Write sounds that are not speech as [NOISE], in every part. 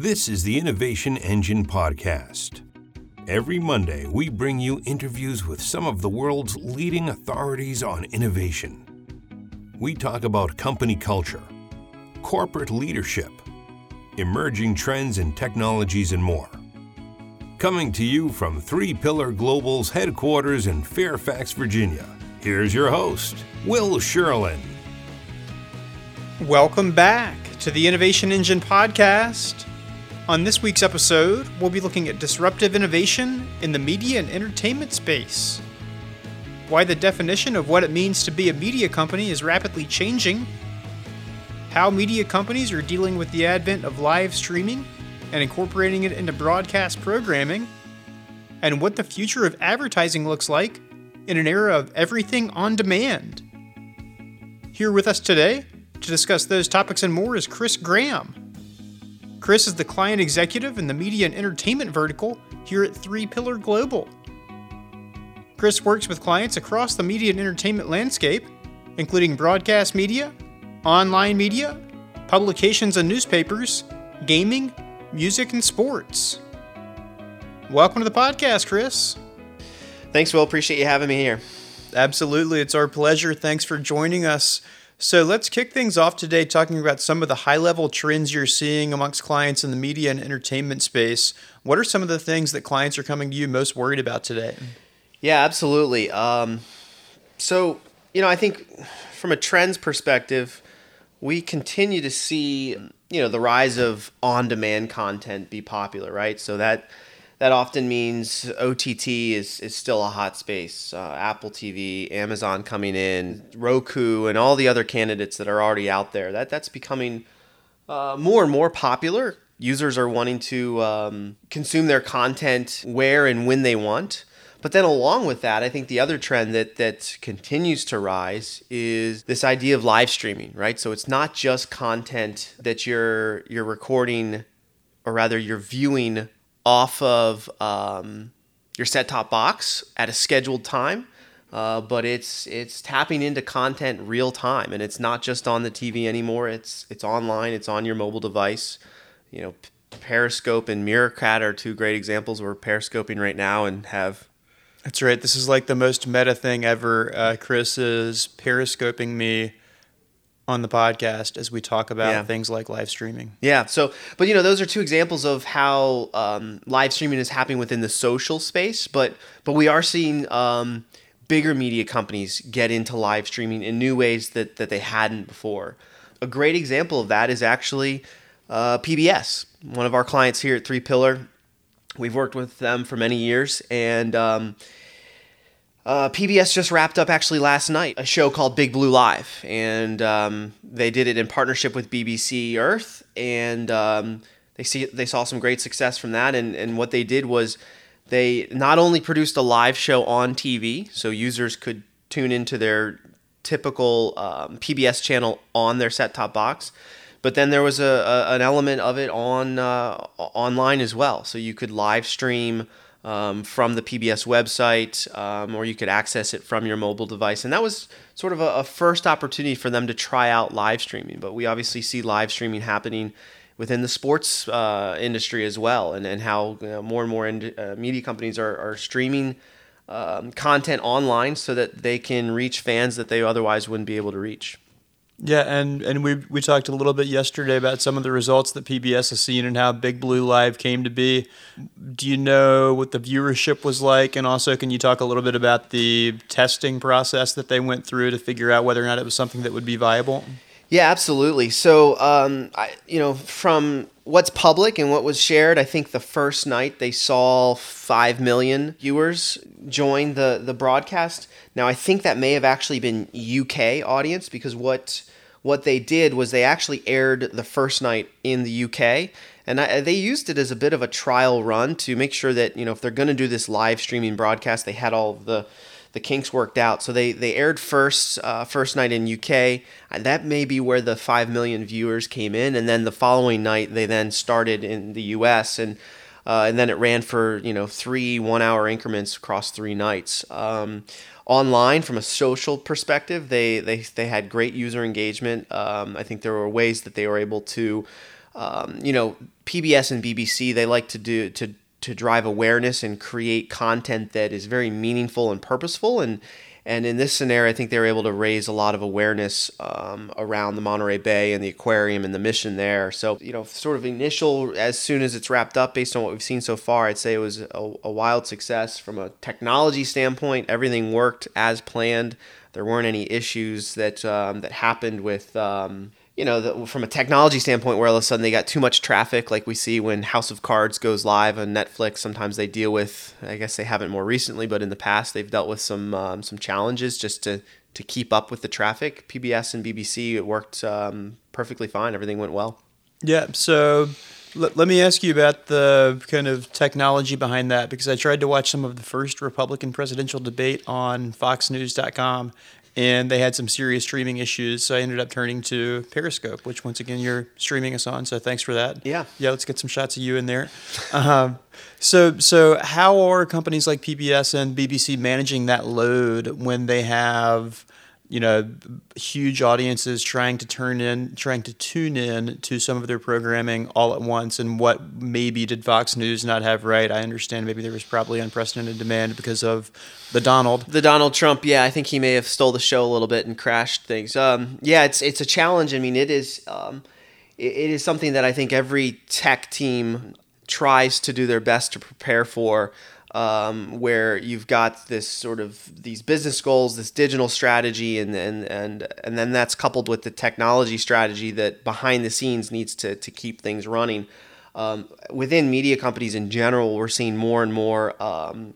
This is the Innovation Engine Podcast. Every Monday, we bring you interviews with some of the world's leading authorities on innovation. We talk about company culture, corporate leadership, emerging trends and technologies, and more. Coming to you from Three Pillar Global's headquarters in Fairfax, Virginia, here's your host, Will Sherlin. Welcome back to the Innovation Engine Podcast. On this week's episode, we'll be looking at disruptive innovation in the media and entertainment space. Why the definition of what it means to be a media company is rapidly changing. How media companies are dealing with the advent of live streaming and incorporating it into broadcast programming. And what the future of advertising looks like in an era of everything on demand. Here with us today to discuss those topics and more is Chris Graham. Chris is the client executive in the media and entertainment vertical here at Three Pillar Global. Chris works with clients across the media and entertainment landscape, including broadcast media, online media, publications and newspapers, gaming, music, and sports. Welcome to the podcast, Chris. Thanks, Will. Appreciate you having me here. Absolutely. It's our pleasure. Thanks for joining us. So let's kick things off today talking about some of the high level trends you're seeing amongst clients in the media and entertainment space. What are some of the things that clients are coming to you most worried about today? Yeah, absolutely. Um, so, you know, I think from a trends perspective, we continue to see, you know, the rise of on demand content be popular, right? So that that often means OTT is, is still a hot space. Uh, Apple TV, Amazon coming in, Roku, and all the other candidates that are already out there. That that's becoming uh, more and more popular. Users are wanting to um, consume their content where and when they want. But then along with that, I think the other trend that that continues to rise is this idea of live streaming, right? So it's not just content that you're you're recording or rather you're viewing off of um, your set top box at a scheduled time. Uh, but it's it's tapping into content real time, and it's not just on the TV anymore. It's it's online. It's on your mobile device. You know, Periscope and Meerkat are two great examples. We're periscoping right now and have. That's right. This is like the most meta thing ever. Uh, Chris is periscoping me on the podcast as we talk about yeah. things like live streaming. Yeah. So, but you know, those are two examples of how um, live streaming is happening within the social space. But but we are seeing um, bigger media companies get into live streaming in new ways that that they hadn't before. A great example of that is actually uh, PBS, one of our clients here at Three Pillar. We've worked with them for many years, and um, uh, PBS just wrapped up actually last night a show called Big Blue Live, and um, they did it in partnership with BBC Earth, and um, they see they saw some great success from that. And and what they did was they not only produced a live show on TV, so users could tune into their typical um, PBS channel on their set top box, but then there was a, a an element of it on uh, online as well, so you could live stream um, from the PBS website, um, or you could access it from your mobile device. And that was sort of a, a, first opportunity for them to try out live streaming. But we obviously see live streaming happening within the sports uh, industry as well, and, and how you know, more and more uh, media companies are, are streaming um, content online so that they can reach fans that they otherwise wouldn't be able to reach. Yeah, and, and we, we talked a little bit yesterday about some of the results that PBS has seen and how Big Blue Live came to be. Do you know what the viewership was like? And also, can you talk a little bit about the testing process that they went through to figure out whether or not it was something that would be viable? Yeah, absolutely. So, um, I, you know, from what's public and what was shared, I think the first night they saw five million viewers join the the broadcast. Now, I think that may have actually been UK audience because what what they did was they actually aired the first night in the UK, and I, they used it as a bit of a trial run to make sure that you know if they're going to do this live streaming broadcast, they had all the the kinks worked out. So they they aired first uh, first night in UK. That may be where the five million viewers came in, and then the following night they then started in the US and. Uh, and then it ran for you know three one hour increments across three nights. Um, online from a social perspective, they they they had great user engagement. Um, I think there were ways that they were able to um, you know, PBS and BBC they like to do to to drive awareness and create content that is very meaningful and purposeful and and in this scenario, I think they were able to raise a lot of awareness um, around the Monterey Bay and the aquarium and the mission there. So, you know, sort of initial, as soon as it's wrapped up, based on what we've seen so far, I'd say it was a, a wild success from a technology standpoint. Everything worked as planned. There weren't any issues that um, that happened with um, you know, the, from a technology standpoint, where all of a sudden they got too much traffic, like we see when House of Cards goes live on Netflix. Sometimes they deal with, I guess they haven't more recently, but in the past they've dealt with some um, some challenges just to to keep up with the traffic. PBS and BBC it worked um, perfectly fine. Everything went well. Yeah. So let, let me ask you about the kind of technology behind that because I tried to watch some of the first Republican presidential debate on FoxNews.com and they had some serious streaming issues. So I ended up turning to Periscope, which once again you're streaming us on. So thanks for that. Yeah, yeah. Let's get some shots of you in there. Um, so so how are companies like PBS and BBC managing that load when they have you know, huge audiences trying to turn in, trying to tune in to some of their programming all at once. And what maybe did Fox News not have right? I understand maybe there was probably unprecedented demand because of the Donald. The Donald Trump, yeah, I think he may have stole the show a little bit and crashed things. Um, yeah, it's it's a challenge. I mean, it is um, it, it is something that I think every tech team tries to do their best to prepare for um, where you've got this sort of these business goals, this digital strategy, and and and and then that's coupled with the technology strategy that behind the scenes needs to to keep things running. Um, within media companies in general, we're seeing more and more. Um,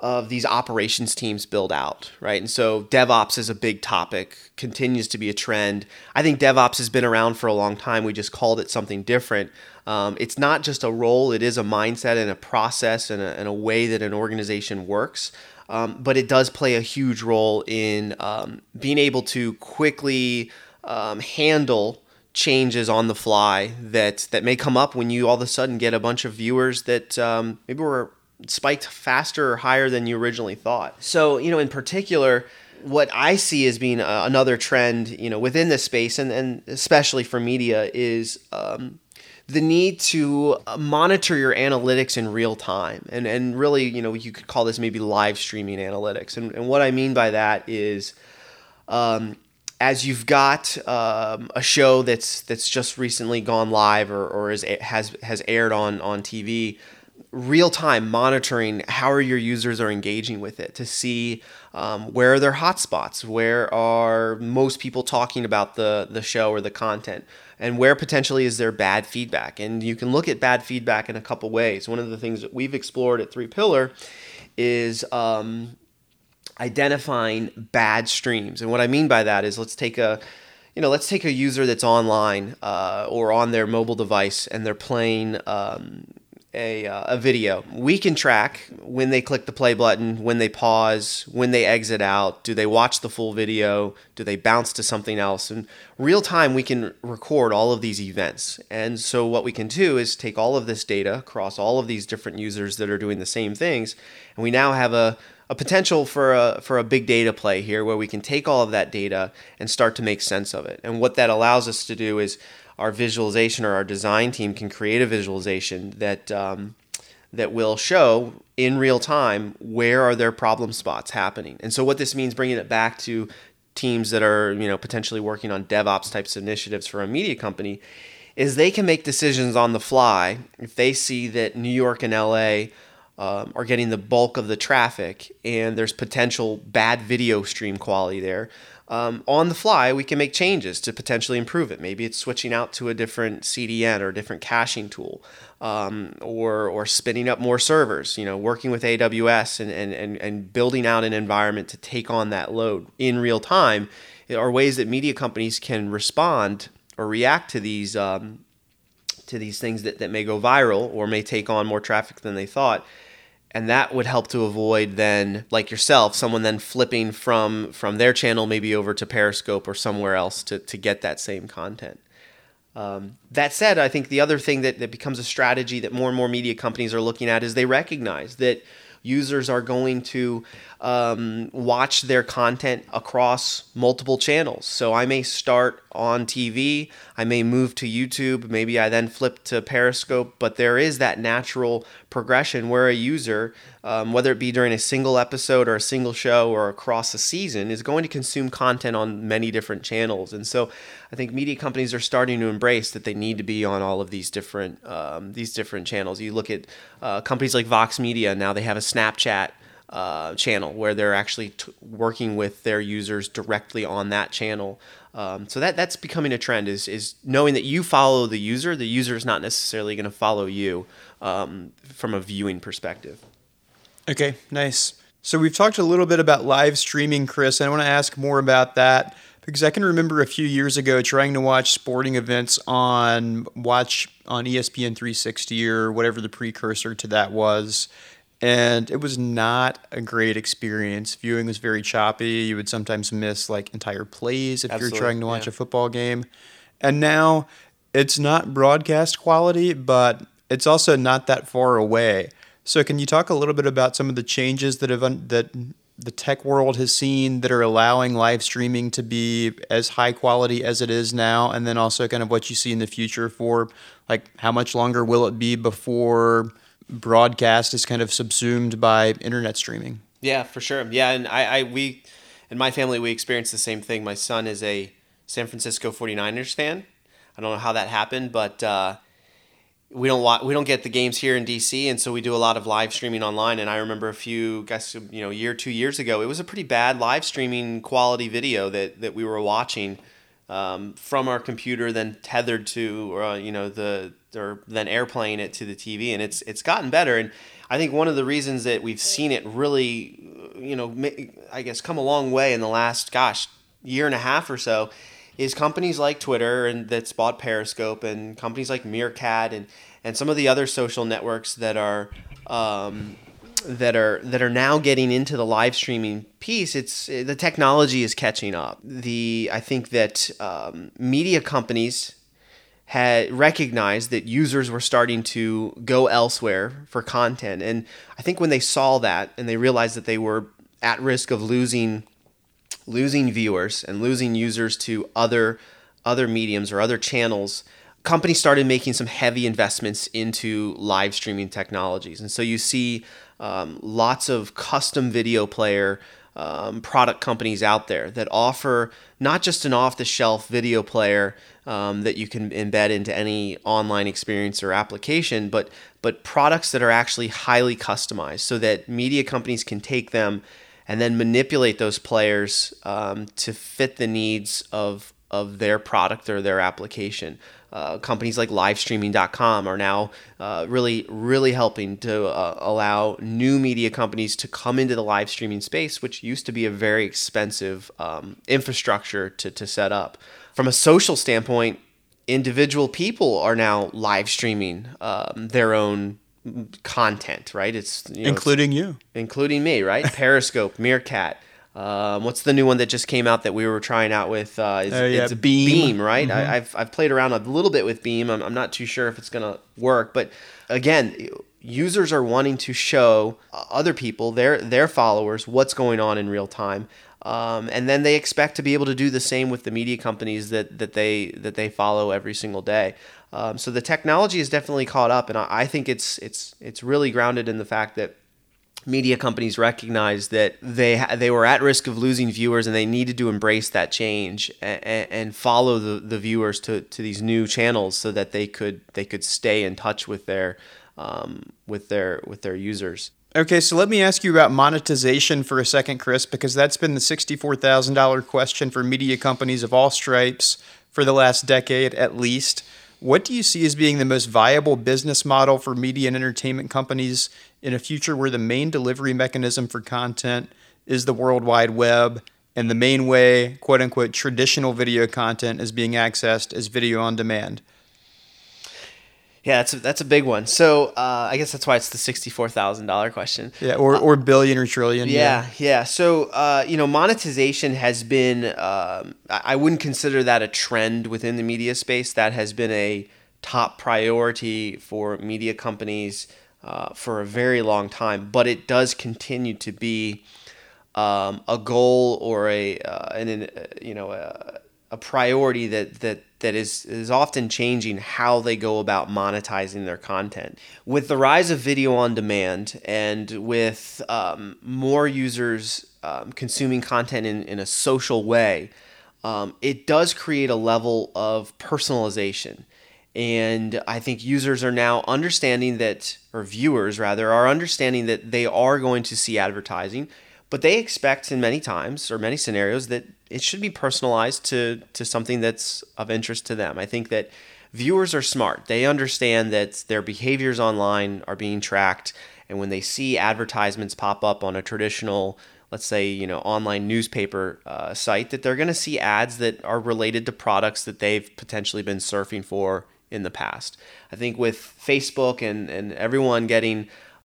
of these operations teams build out, right? And so DevOps is a big topic, continues to be a trend. I think DevOps has been around for a long time. We just called it something different. Um, it's not just a role, it is a mindset and a process and a, and a way that an organization works. Um, but it does play a huge role in um, being able to quickly um, handle changes on the fly that that may come up when you all of a sudden get a bunch of viewers that um, maybe were spiked faster or higher than you originally thought. So you know, in particular, what I see as being uh, another trend, you know, within this space, and, and especially for media, is um, the need to uh, monitor your analytics in real time. And, and really, you know, you could call this maybe live streaming analytics. And, and what I mean by that is um, as you've got um, a show that's that's just recently gone live or, or is, has has aired on on TV, real time monitoring how are your users are engaging with it to see um, where are their hotspots, where are most people talking about the the show or the content, and where potentially is there bad feedback. And you can look at bad feedback in a couple ways. One of the things that we've explored at Three Pillar is um, identifying bad streams. And what I mean by that is let's take a you know, let's take a user that's online uh, or on their mobile device and they're playing um, a, uh, a video. We can track when they click the play button, when they pause, when they exit out. Do they watch the full video? Do they bounce to something else? And real time, we can record all of these events. And so, what we can do is take all of this data across all of these different users that are doing the same things, and we now have a a potential for a for a big data play here where we can take all of that data and start to make sense of it. And what that allows us to do is our visualization or our design team can create a visualization that um, that will show in real time where are their problem spots happening. And so what this means, bringing it back to teams that are you know potentially working on DevOps types of initiatives for a media company, is they can make decisions on the fly if they see that New York and LA. Um, are getting the bulk of the traffic, and there's potential bad video stream quality there um, on the fly, we can make changes to potentially improve it. Maybe it's switching out to a different CDN or a different caching tool, um, or or spinning up more servers. You know, working with AWS and, and and and building out an environment to take on that load in real time are ways that media companies can respond or react to these um, to these things that, that may go viral or may take on more traffic than they thought and that would help to avoid then like yourself someone then flipping from from their channel maybe over to periscope or somewhere else to, to get that same content. Um, that said i think the other thing that, that becomes a strategy that more and more media companies are looking at is they recognize that users are going to um, watch their content across multiple channels. So i may start on TV. I may move to YouTube. Maybe I then flip to Periscope. But there is that natural progression where a user, um, whether it be during a single episode or a single show or across a season, is going to consume content on many different channels. And so I think media companies are starting to embrace that they need to be on all of these different um, these different channels. You look at uh, companies like Vox Media now; they have a Snapchat uh, channel where they're actually t- working with their users directly on that channel. Um, so that that's becoming a trend is is knowing that you follow the user. The user is not necessarily going to follow you um, from a viewing perspective. Okay, nice. So we've talked a little bit about live streaming, Chris. And I want to ask more about that because I can remember a few years ago trying to watch sporting events on watch on ESPN 360 or whatever the precursor to that was and it was not a great experience. Viewing was very choppy. You would sometimes miss like entire plays if Absolutely, you're trying to watch yeah. a football game. And now it's not broadcast quality, but it's also not that far away. So can you talk a little bit about some of the changes that have un- that the tech world has seen that are allowing live streaming to be as high quality as it is now and then also kind of what you see in the future for like how much longer will it be before broadcast is kind of subsumed by internet streaming. Yeah, for sure. Yeah, and I, I we in my family we experienced the same thing. My son is a San Francisco 49ers fan. I don't know how that happened, but uh, we don't watch, we don't get the games here in DC, and so we do a lot of live streaming online. And I remember a few, guess you know, year two years ago, it was a pretty bad live streaming quality video that that we were watching um, from our computer, then tethered to uh, you know the or then airplaying it to the TV, and it's it's gotten better. And I think one of the reasons that we've seen it really, you know, I guess come a long way in the last gosh year and a half or so, is companies like Twitter and that's bought Periscope, and companies like Meerkat, and and some of the other social networks that are. Um, that are that are now getting into the live streaming piece it's the technology is catching up the i think that um, media companies had recognized that users were starting to go elsewhere for content. And I think when they saw that and they realized that they were at risk of losing losing viewers and losing users to other other mediums or other channels, companies started making some heavy investments into live streaming technologies. And so you see um, lots of custom video player um, product companies out there that offer not just an off the shelf video player um, that you can embed into any online experience or application, but but products that are actually highly customized, so that media companies can take them and then manipulate those players um, to fit the needs of of their product or their application. Uh, companies like livestreaming.com are now uh, really, really helping to uh, allow new media companies to come into the live streaming space, which used to be a very expensive um, infrastructure to, to set up from a social standpoint, individual people are now live streaming um, their own content, right? It's you know, including it's, you, including me, right? [LAUGHS] Periscope, Meerkat. Um, what's the new one that just came out that we were trying out with? Uh, is, uh, yeah, it's Beam. Beam, right? Mm-hmm. I, have I've played around a little bit with Beam. I'm, I'm not too sure if it's gonna work, but again, users are wanting to show other people, their their followers, what's going on in real time. Um, and then they expect to be able to do the same with the media companies that, that they that they follow every single day. Um, so the technology is definitely caught up, and I, I think it's it's it's really grounded in the fact that media companies recognized that they they were at risk of losing viewers and they needed to embrace that change and, and follow the, the viewers to, to these new channels so that they could they could stay in touch with their um, with their with their users. Okay, so let me ask you about monetization for a second, Chris, because that's been the $64,000 question for media companies of all stripes for the last decade at least. What do you see as being the most viable business model for media and entertainment companies in a future where the main delivery mechanism for content is the World Wide Web and the main way, quote unquote, traditional video content is being accessed is video on demand? Yeah, that's a, that's a big one. So uh, I guess that's why it's the sixty-four thousand dollar question. Yeah, or, or billion or trillion. Yeah, yeah. yeah. So uh, you know, monetization has been. Um, I wouldn't consider that a trend within the media space. That has been a top priority for media companies uh, for a very long time. But it does continue to be um, a goal or a uh, an, you know a, a priority that that that is is often changing how they go about monetizing their content. With the rise of video on demand and with um, more users um, consuming content in, in a social way, um, it does create a level of personalization. And I think users are now understanding that, or viewers rather, are understanding that they are going to see advertising but they expect in many times or many scenarios that it should be personalized to to something that's of interest to them. I think that viewers are smart. They understand that their behaviors online are being tracked and when they see advertisements pop up on a traditional let's say you know online newspaper uh, site that they're going to see ads that are related to products that they've potentially been surfing for in the past. I think with Facebook and, and everyone getting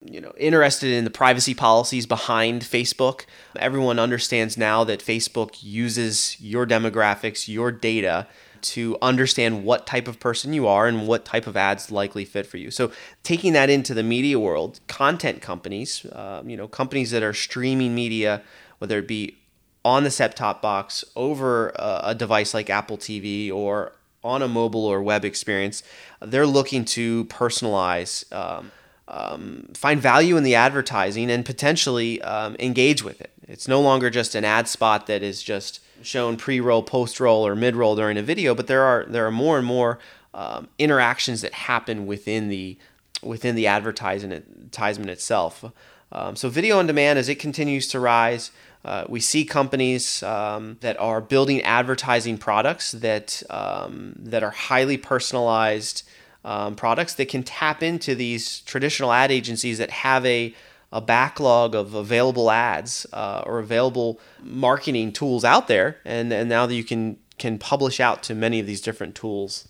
you know interested in the privacy policies behind Facebook. Everyone understands now that Facebook uses your demographics, your data to understand what type of person you are and what type of ads likely fit for you. So taking that into the media world, content companies, um, you know, companies that are streaming media, whether it be on the set-top box over a, a device like Apple TV or on a mobile or web experience, they're looking to personalize um, um, find value in the advertising and potentially um, engage with it. It's no longer just an ad spot that is just shown pre-roll, post-roll, or mid-roll during a video, but there are there are more and more um, interactions that happen within the within the advertisement itself. Um, so video on demand, as it continues to rise, uh, we see companies um, that are building advertising products that um, that are highly personalized um, products that can tap into these traditional ad agencies that have a, a backlog of available ads uh, or available marketing tools out there, and, and now that you can can publish out to many of these different tools.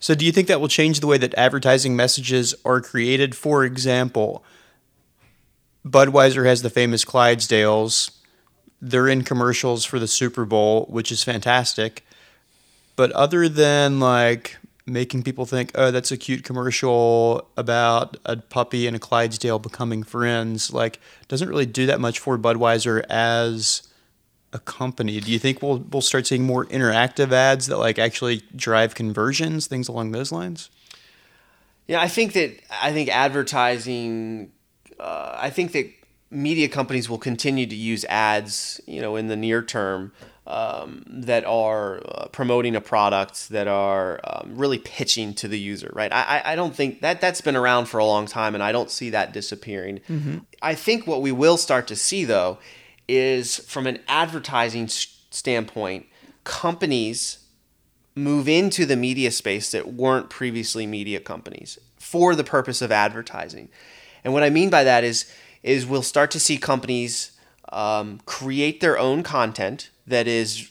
So, do you think that will change the way that advertising messages are created? For example, Budweiser has the famous Clydesdales. They're in commercials for the Super Bowl, which is fantastic. But other than like making people think, oh, that's a cute commercial about a puppy and a Clydesdale becoming friends, like doesn't really do that much for Budweiser as a company. Do you think we'll we'll start seeing more interactive ads that like actually drive conversions, things along those lines? Yeah, I think that I think advertising. Uh, I think that media companies will continue to use ads, you know, in the near term um, that are uh, promoting a product that are um, really pitching to the user, right? I, I don't think that that's been around for a long time, and I don't see that disappearing. Mm-hmm. I think what we will start to see though is from an advertising standpoint, companies move into the media space that weren't previously media companies for the purpose of advertising. And what I mean by that is is we'll start to see companies um, create their own content that is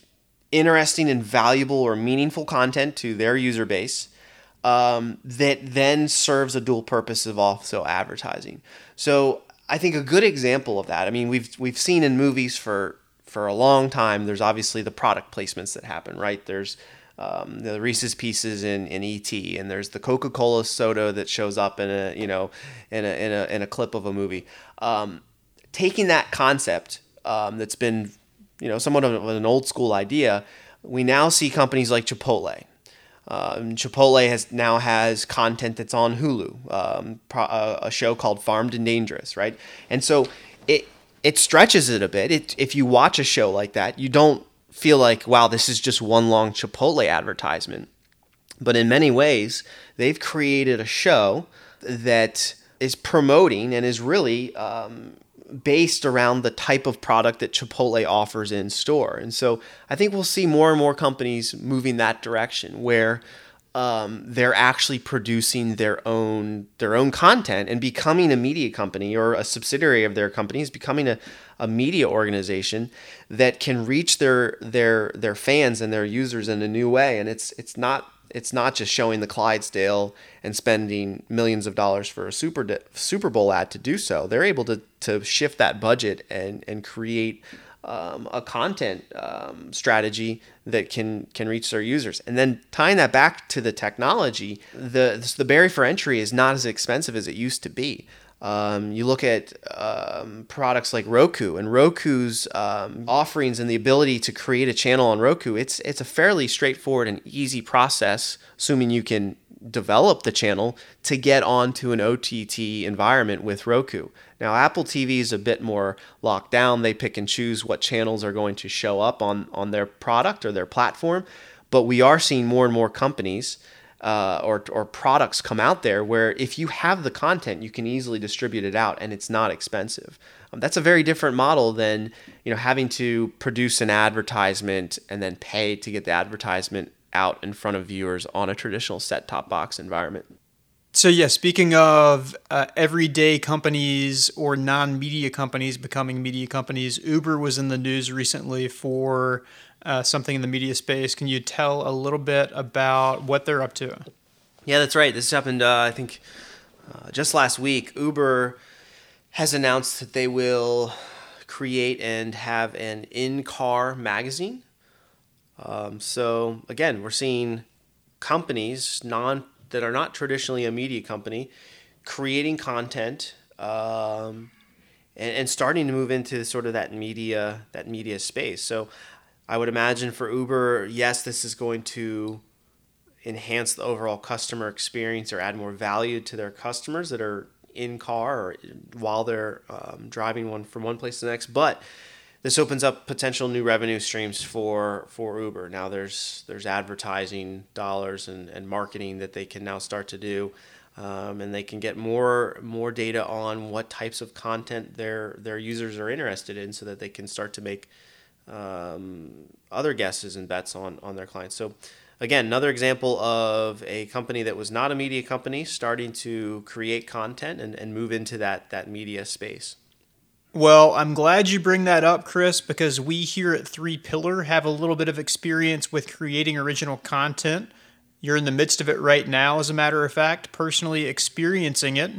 interesting and valuable or meaningful content to their user base um, that then serves a dual purpose of also advertising. So I think a good example of that. I mean, we've we've seen in movies for for a long time. There's obviously the product placements that happen, right? There's um, the Reese's Pieces in, in ET, and there's the Coca-Cola soda that shows up in a you know in a in a, in a clip of a movie. Um, taking that concept um, that's been you know, somewhat of an old school idea, we now see companies like Chipotle. Um, Chipotle has now has content that's on Hulu, um, pro, uh, a show called Farmed and Dangerous, right? And so it it stretches it a bit. It, if you watch a show like that, you don't feel like, wow, this is just one long Chipotle advertisement. But in many ways, they've created a show that is promoting and is really um, based around the type of product that Chipotle offers in store. And so I think we'll see more and more companies moving that direction where um, they're actually producing their own their own content and becoming a media company or a subsidiary of their companies, becoming a, a media organization that can reach their their their fans and their users in a new way. And it's it's not it's not just showing the Clydesdale and spending millions of dollars for a Super Super Bowl ad to do so. They're able to to shift that budget and and create um, a content um, strategy that can can reach their users. And then tying that back to the technology, the the barrier for entry is not as expensive as it used to be. Um, you look at um, products like Roku and Roku's um, offerings and the ability to create a channel on Roku. It's it's a fairly straightforward and easy process, assuming you can develop the channel to get onto an OTT environment with Roku. Now, Apple TV is a bit more locked down. They pick and choose what channels are going to show up on on their product or their platform, but we are seeing more and more companies uh, or, or products come out there where if you have the content, you can easily distribute it out and it's not expensive. Um, that's a very different model than you know having to produce an advertisement and then pay to get the advertisement out in front of viewers on a traditional set-top box environment. So yeah, speaking of uh, everyday companies or non-media companies becoming media companies, Uber was in the news recently for uh, something in the media space. Can you tell a little bit about what they're up to? Yeah, that's right. This happened, uh, I think, uh, just last week. Uber has announced that they will create and have an in-car magazine. Um, so again, we're seeing companies non that are not traditionally a media company creating content um, and, and starting to move into sort of that media that media space. So I would imagine for Uber, yes, this is going to enhance the overall customer experience or add more value to their customers that are in car or while they're um, driving one from one place to the next. But this opens up potential new revenue streams for for Uber. Now there's there's advertising dollars and, and marketing that they can now start to do. Um, and they can get more more data on what types of content their their users are interested in, so that they can start to make um, other guesses and bets on on their clients. So again, another example of a company that was not a media company starting to create content and, and move into that that media space. Well, I'm glad you bring that up, Chris, because we here at Three Pillar have a little bit of experience with creating original content. You're in the midst of it right now, as a matter of fact, personally experiencing it.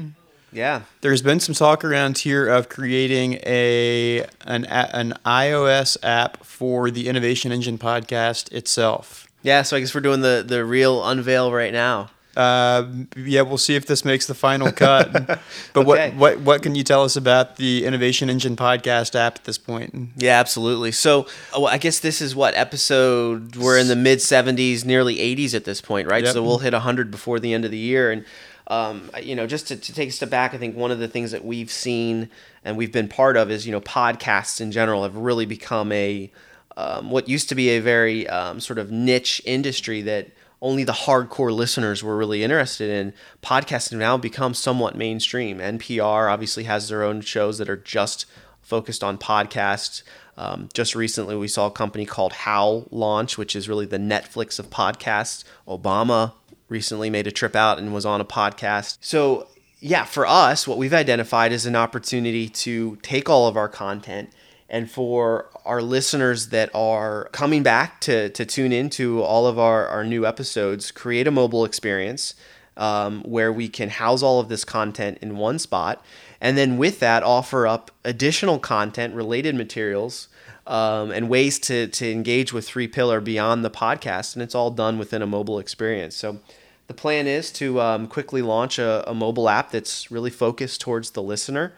Yeah. There's been some talk around here of creating a an an iOS app for the Innovation Engine podcast itself. Yeah, so I guess we're doing the the real unveil right now. Uh, yeah, we'll see if this makes the final cut. [LAUGHS] but okay. what, what what can you tell us about the Innovation Engine podcast app at this point? Yeah, absolutely. So oh, I guess this is what episode we're in the mid 70s, nearly 80s at this point, right? Yep. So we'll hit 100 before the end of the year, and um, you know, just to, to take a step back, I think one of the things that we've seen and we've been part of is you know podcasts in general have really become a um, what used to be a very um, sort of niche industry that only the hardcore listeners were really interested in. Podcasting now become somewhat mainstream. NPR obviously has their own shows that are just focused on podcasts. Um, just recently, we saw a company called Howl launch, which is really the Netflix of podcasts. Obama recently made a trip out and was on a podcast. So, yeah, for us, what we've identified is an opportunity to take all of our content and for our listeners that are coming back to, to tune into all of our, our new episodes, create a mobile experience um, where we can house all of this content in one spot. And then with that, offer up additional content, related materials, um, and ways to, to engage with Three Pillar beyond the podcast. And it's all done within a mobile experience. So the plan is to um, quickly launch a, a mobile app that's really focused towards the listener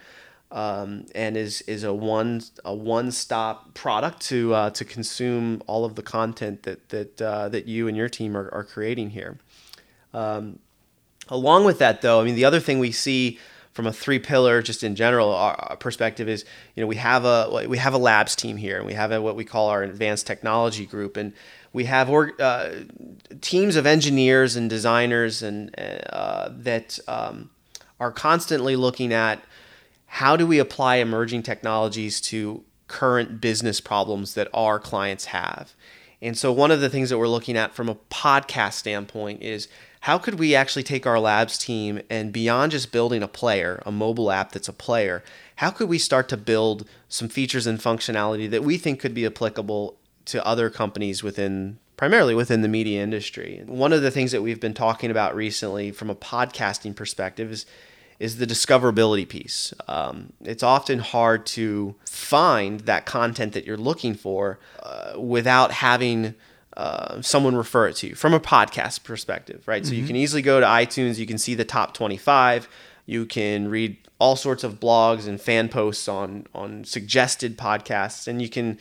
um, and is is a one a one stop product to uh, to consume all of the content that that uh, that you and your team are, are creating here. Um, along with that, though, I mean the other thing we see from a three pillar just in general our, perspective is you know we have a we have a labs team here and we have a, what we call our advanced technology group and we have uh, teams of engineers and designers and uh, that um, are constantly looking at how do we apply emerging technologies to current business problems that our clients have? And so, one of the things that we're looking at from a podcast standpoint is how could we actually take our labs team and beyond just building a player, a mobile app that's a player, how could we start to build some features and functionality that we think could be applicable to other companies within primarily within the media industry. One of the things that we've been talking about recently from a podcasting perspective is is the discoverability piece. Um, it's often hard to find that content that you're looking for uh, without having uh, someone refer it to you from a podcast perspective, right? Mm-hmm. So you mm-hmm. can easily go to iTunes, you can see the top 25. You can read all sorts of blogs and fan posts on on suggested podcasts, and you can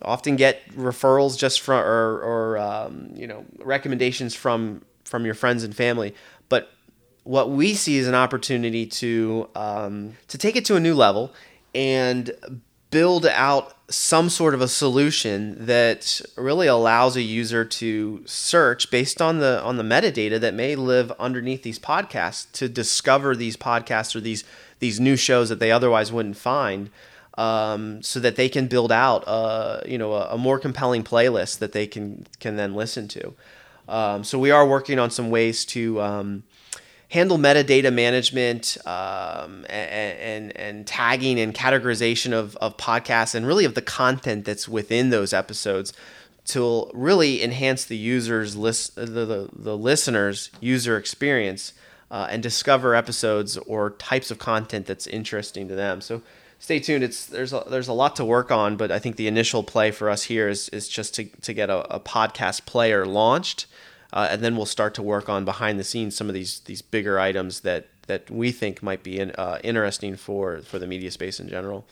often get referrals just from or, or um, you know recommendations from from your friends and family. But what we see is an opportunity to um, to take it to a new level and build out some sort of a solution that really allows a user to search based on the on the metadata that may live underneath these podcasts to discover these podcasts or these these new shows that they otherwise wouldn't find um, so that they can build out uh, you know a, a, more compelling playlist that they can can then listen to. Um, so we are working on some ways to um, handle metadata management um, and, and, and, tagging and categorization of, of podcasts and really of the content that's within those episodes to really enhance the user's list, the, the, the listener's user experience uh, and discover episodes or types of content that's interesting to them. So stay tuned. It's there's a, there's a lot to work on, but I think the initial play for us here is is just to, to get a, a podcast player launched uh, and then we'll start to work on behind the scenes some of these these bigger items that that we think might be in, uh, interesting for for the media space in general.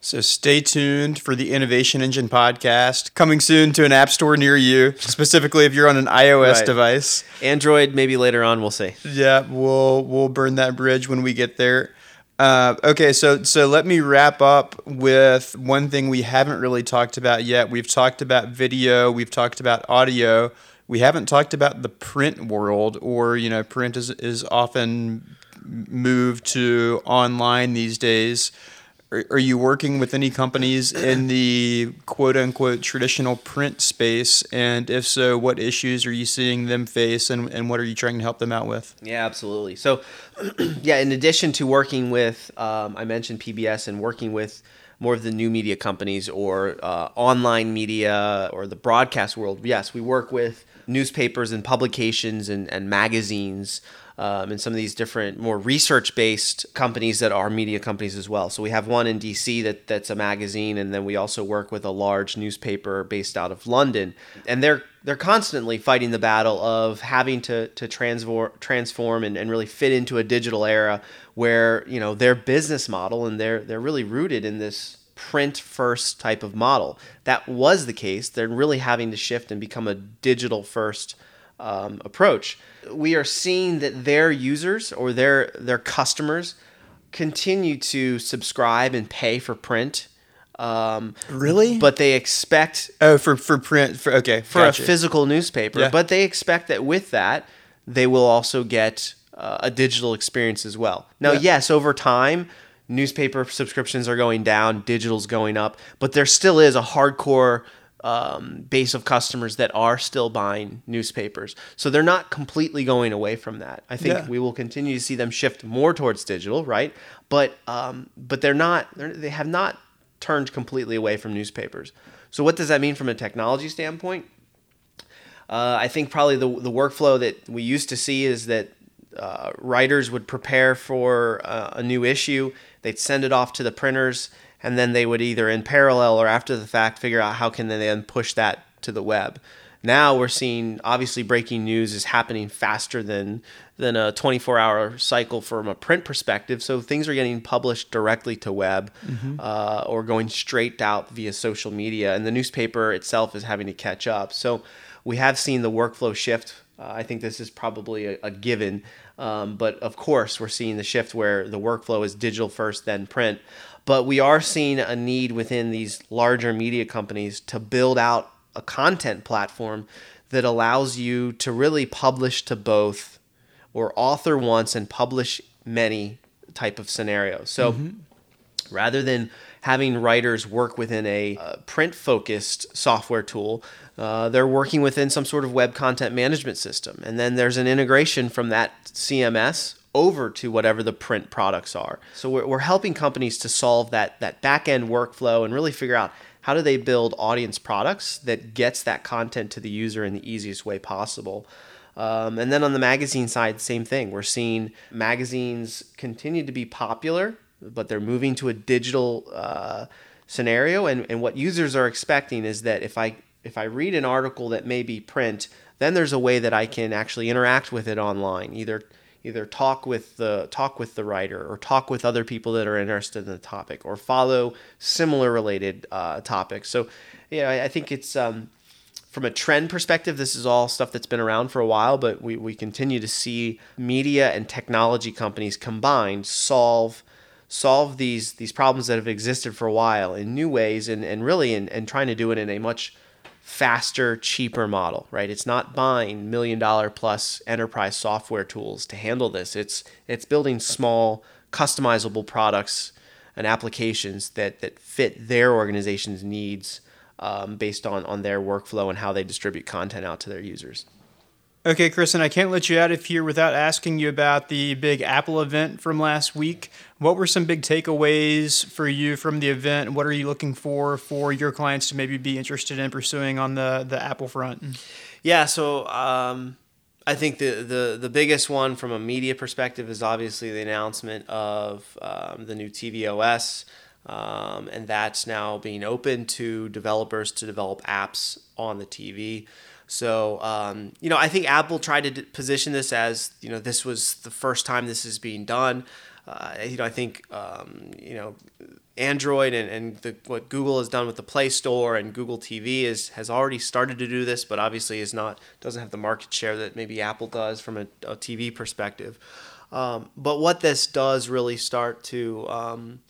So stay tuned for the Innovation Engine podcast coming soon to an app store near you, specifically if you're on an iOS right. device. Android maybe later on, we'll see. Yeah, we'll we'll burn that bridge when we get there. Uh, okay, so so let me wrap up with one thing we haven't really talked about yet. We've talked about video, we've talked about audio we haven't talked about the print world, or you know, print is is often moved to online these days. Are, are you working with any companies in the quote unquote traditional print space? And if so, what issues are you seeing them face, and, and what are you trying to help them out with? Yeah, absolutely. So, [CLEARS THROAT] yeah, in addition to working with, um, I mentioned PBS and working with more of the new media companies or uh, online media or the broadcast world. Yes, we work with newspapers and publications and, and magazines um, and some of these different more research based companies that are media companies as well. So we have one in DC that, that's a magazine, and then we also work with a large newspaper based out of London. And they're they're constantly fighting the battle of having to, to transform transform and, and really fit into a digital era where you know their business model and they're they're really rooted in this print first type of model. That was the case. They're really having to shift and become a digital first um, approach. We are seeing that their users or their their customers continue to subscribe and pay for print. Um, really? But they expect oh for for print for okay for gotcha. a physical newspaper. Yeah. But they expect that with that they will also get uh, a digital experience as well. Now, yeah. yes, over time newspaper subscriptions are going down, digital's going up, but there still is a hardcore um, base of customers that are still buying newspapers. So they're not completely going away from that. I think yeah. we will continue to see them shift more towards digital, right? But um, but they're not they're, they have not turned completely away from newspapers. So what does that mean from a technology standpoint? Uh, I think probably the the workflow that we used to see is that uh, writers would prepare for uh, a new issue they'd send it off to the printers and then they would either in parallel or after the fact figure out how can they then push that to the web. Now we're seeing obviously breaking news is happening faster than than a 24 hour cycle from a print perspective. So things are getting published directly to web mm-hmm. uh, or going straight out via social media and the newspaper itself is having to catch up. So we have seen the workflow shift uh, i think this is probably a, a given um, but of course, we're seeing the shift where the workflow is digital first, then print. But we are seeing a need within these larger media companies to build out a content platform that allows you to really publish to both or author once and publish many type of scenarios. So mm-hmm. rather than having writers work within a uh, print focused software tool, uh, they're working within some sort of web content management system. And then there's an integration from that CMS over to whatever the print products are. So we're, we're helping companies to solve that, that back end workflow and really figure out how do they build audience products that gets that content to the user in the easiest way possible. Um, and then on the magazine side, same thing. We're seeing magazines continue to be popular, but they're moving to a digital uh, scenario. And, and what users are expecting is that if I if I read an article that may be print, then there's a way that I can actually interact with it online, either either talk with the talk with the writer or talk with other people that are interested in the topic or follow similar related uh, topics. So, yeah, I, I think it's um, from a trend perspective, this is all stuff that's been around for a while, but we, we continue to see media and technology companies combined solve solve these these problems that have existed for a while in new ways and, and really in, and trying to do it in a much faster, cheaper model, right? It's not buying million dollar plus enterprise software tools to handle this. It's it's building small, customizable products and applications that that fit their organization's needs um, based on on their workflow and how they distribute content out to their users. Okay, Kristen, I can't let you out of here without asking you about the big Apple event from last week. What were some big takeaways for you from the event? What are you looking for for your clients to maybe be interested in pursuing on the, the Apple front? Yeah, so um, I think the, the, the biggest one from a media perspective is obviously the announcement of um, the new tvOS. Um, and that's now being open to developers to develop apps on the TV. So, um, you know, I think Apple tried to position this as, you know, this was the first time this is being done. Uh, you know, I think, um, you know, Android and, and the, what Google has done with the Play Store and Google TV is has already started to do this, but obviously is not doesn't have the market share that maybe Apple does from a, a TV perspective. Um, but what this does really start to um,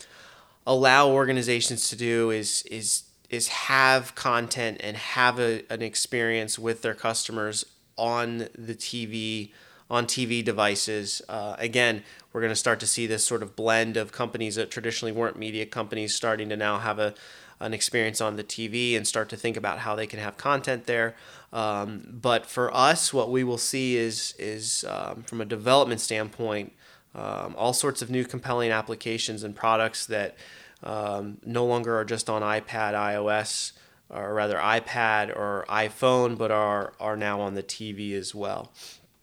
allow organizations to do is is is have content and have a, an experience with their customers on the TV on TV devices. Uh, again, we're going to start to see this sort of blend of companies that traditionally weren't media companies starting to now have a an experience on the TV and start to think about how they can have content there. Um, but for us, what we will see is is um, from a development standpoint, um, all sorts of new compelling applications and products that um, no longer are just on iPad, iOS, or rather iPad or iPhone, but are, are now on the TV as well.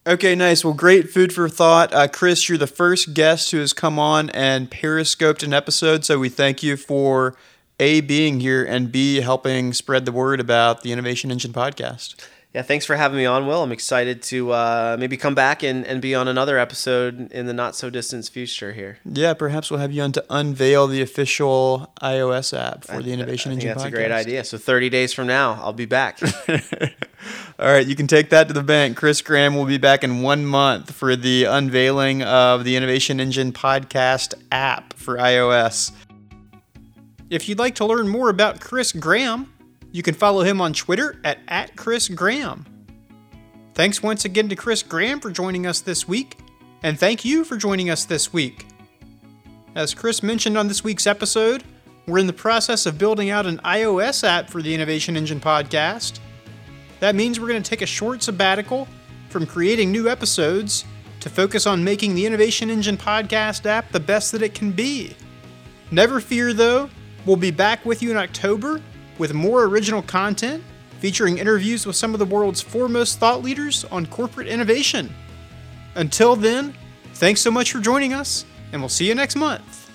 Okay, nice. Well, great food for thought. Uh, Chris, you're the first guest who has come on and periscoped an episode, so we thank you for A, being here, and B, helping spread the word about the Innovation Engine podcast yeah, thanks for having me on, Will. I'm excited to uh, maybe come back and, and be on another episode in the not so distant future here. Yeah, perhaps we'll have you on to unveil the official iOS app for the Innovation I, I Engine that's podcast. a great idea. So 30 days from now, I'll be back. [LAUGHS] All right, you can take that to the bank. Chris Graham will be back in one month for the unveiling of the Innovation Engine podcast app for iOS. If you'd like to learn more about Chris Graham, you can follow him on Twitter at, at Chris Graham. Thanks once again to Chris Graham for joining us this week, and thank you for joining us this week. As Chris mentioned on this week's episode, we're in the process of building out an iOS app for the Innovation Engine podcast. That means we're going to take a short sabbatical from creating new episodes to focus on making the Innovation Engine podcast app the best that it can be. Never fear, though, we'll be back with you in October with more original content featuring interviews with some of the world's foremost thought leaders on corporate innovation. Until then, thanks so much for joining us, and we'll see you next month.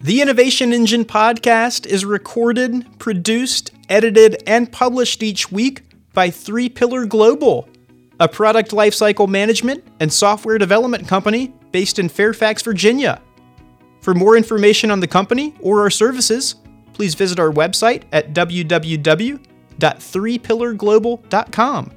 The Innovation Engine podcast is recorded, produced, edited, and published each week by Three Pillar Global, a product lifecycle management and software development company based in Fairfax, Virginia. For more information on the company or our services, please visit our website at www.threepillarglobal.com.